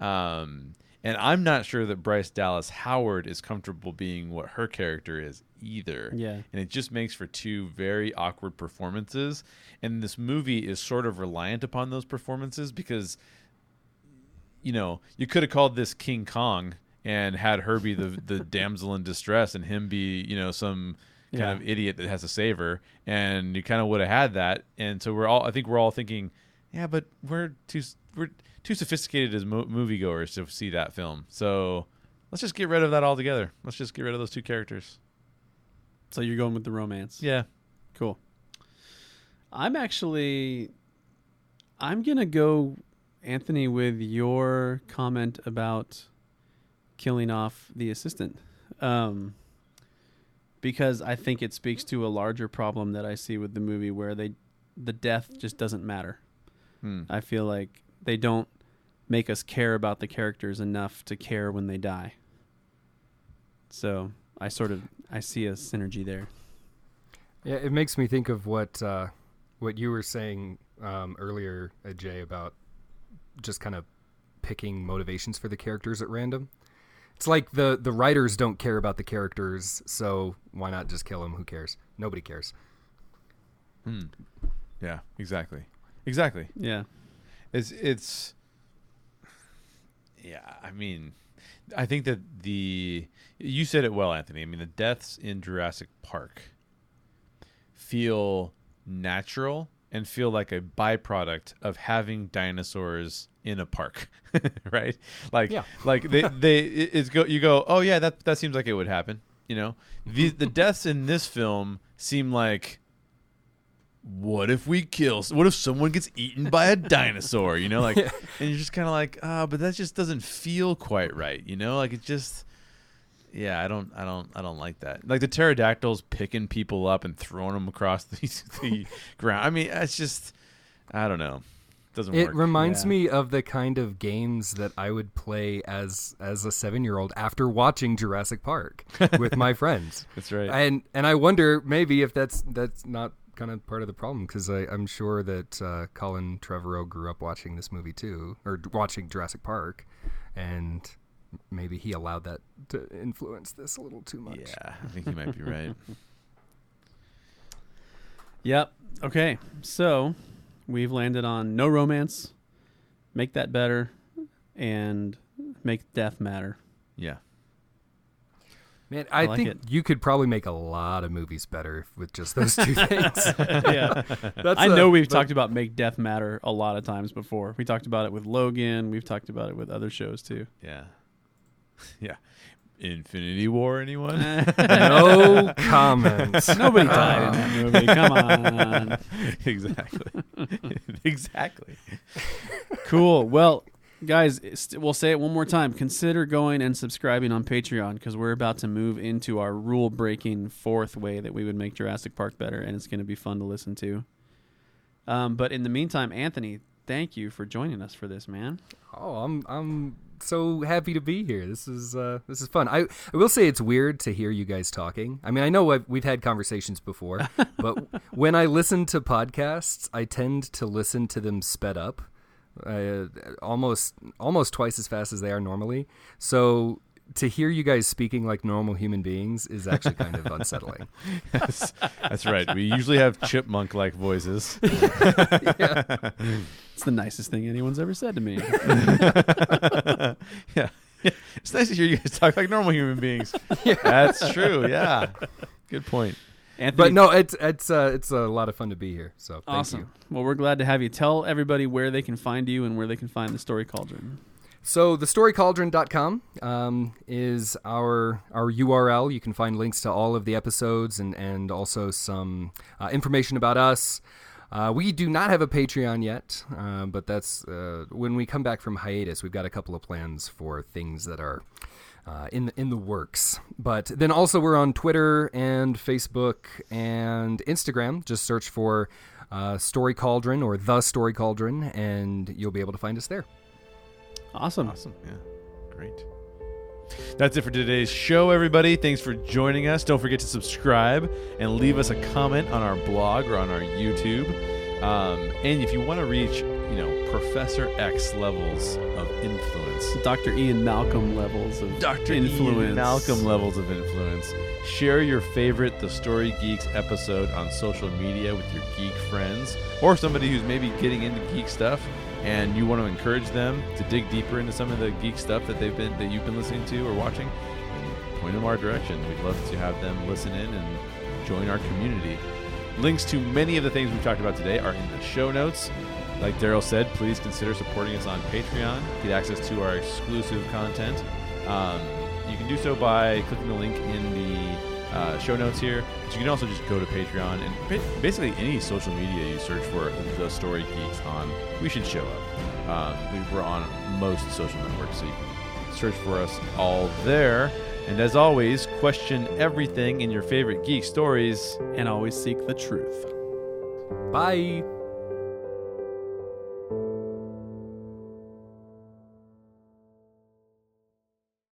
Um, and I'm not sure that Bryce Dallas Howard is comfortable being what her character is either Yeah. and it just makes for two very awkward performances and this movie is sort of reliant upon those performances because you know you could have called this king kong and had her be the the damsel in distress and him be you know some kind Yeah. of idiot that has to save her and you kind of would have had that and so we're all i think we're all thinking yeah but we're too we're too sophisticated as mo- moviegoers to see that film so let's just get rid of that altogether let's just get rid of those two characters So you're going with the romance. yeah Cool. I'm actually I'm going to go Anthony with your comment about killing off the assistant. Um because I think it speaks to a larger problem that I see with the movie where they the death just doesn't matter. Hmm. I feel like they don't make us care about the characters enough to care when they die. So I sort of I see a synergy there. Yeah, it makes me think of what uh, what you were saying um, earlier, uh, Jay, about just kind of picking motivations for the characters at random. It's like the the writers don't care about the characters, so why not just kill them? Who cares? Nobody cares. Hmm. Yeah, exactly. Exactly. Yeah. It's it's yeah, I mean I think that the you said it well, Anthony. I mean the deaths in Jurassic Park feel natural and feel like a byproduct of having dinosaurs in a park, right? Like, Yeah. like they they it's go you go, oh yeah, that that seems like it would happen. You know, the the deaths in this film seem like. What if we kill? What if someone gets eaten by a dinosaur? You know, like, and you're just kind of like, ah, but that just doesn't feel quite right. You know, like it just, yeah, I don't, I don't, I don't like that. Like the pterodactyls picking people up and throwing them across the, the ground. I mean, it's just, I don't know, doesn't It work. reminds Yeah. me of the kind of games that I would play as as a seven year old after watching Jurassic Park with my friends. That's right. And and I wonder maybe if that's that's not kind of part of the problem because I'm sure that uh, Colin Trevorrow grew up watching this movie too, or watching Jurassic Park, and maybe he allowed that to influence this a little too much. yeah, I think you might be right. Yep. Okay. So we've landed on no romance, make that better, and make death matter. Yeah, Man, I, like think it. you could probably make a lot of movies better with just those two things. yeah. That's I a- know we've that- talked about make death matter a lot of times before. We talked about it with Logan. We've talked about it with other shows too. yeah, yeah. Infinity War, anyone? no comments. Nobody died in that movie. Come on. exactly, exactly. Cool. Well, guys, st- we'll say it one more time. Consider going and subscribing on Patreon because we're about to move into our rule breaking fourth way that we would make Jurassic Park better, and it's going to be fun to listen to. Um, but in the meantime, Anthony, thank you for joining us for this, man. Oh, I'm I'm so happy to be here. This is uh, this is fun. I I will say it's weird to hear you guys talking. I mean, I know I've, we've had conversations before, but when I listen to podcasts, I tend to listen to them sped up, uh, almost almost twice as fast as they are normally. So to hear you guys speaking like normal human beings is actually kind of unsettling. That's, that's right. We usually have chipmunk-like voices. It's the nicest thing anyone's ever said to me. yeah. It's nice to hear you guys talk like normal human beings. Yeah. That's true. Yeah. Good point. Anthony, But no, it's it's uh, it's a lot of fun to be here. So thank awesome. you. Well, we're glad to have you. Tell everybody where they can find you and where they can find the Story Cauldron. So thestorycauldron.com um, is our our URL. You can find links to all of the episodes and and also some uh, information about us. Uh, we do not have a Patreon yet, uh, but that's uh, when we come back from hiatus. We've got a couple of plans for things that are uh, in the, in the works. But then also we're on Twitter and Facebook and Instagram. Just search for uh, Story Cauldron or the Story Cauldron, and you'll be able to find us there. Awesome. Awesome. Yeah. Great. That's it for today's show, everybody. Thanks for joining us. Don't forget to subscribe and leave us a comment on our blog or on our YouTube. Um, and if you want to reach, you know, Professor X levels of influence, Dr. Ian Malcolm levels of Dr. influence. Ian Malcolm levels of influence. Share your favorite The Story Geeks episode on social media with your geek friends or somebody who's maybe getting into geek stuff and you want to encourage them to dig deeper into some of the geek stuff that they've been that you've been listening to or watching. Point them our direction. We'd love to have them listen in and join our community. Links to many of the things we've talked about today are in the show notes. Like Daryl said, please consider supporting us on Patreon. Get access to our exclusive content. Um, you can do so by clicking the link in the uh, show notes here. But you can also just go to Patreon and basically any social media you search for the Story Geeks on, we should show up. We- we're on most social networks, so you can search for us all there. And as always, question everything in your favorite geek stories. and always seek the truth. Bye.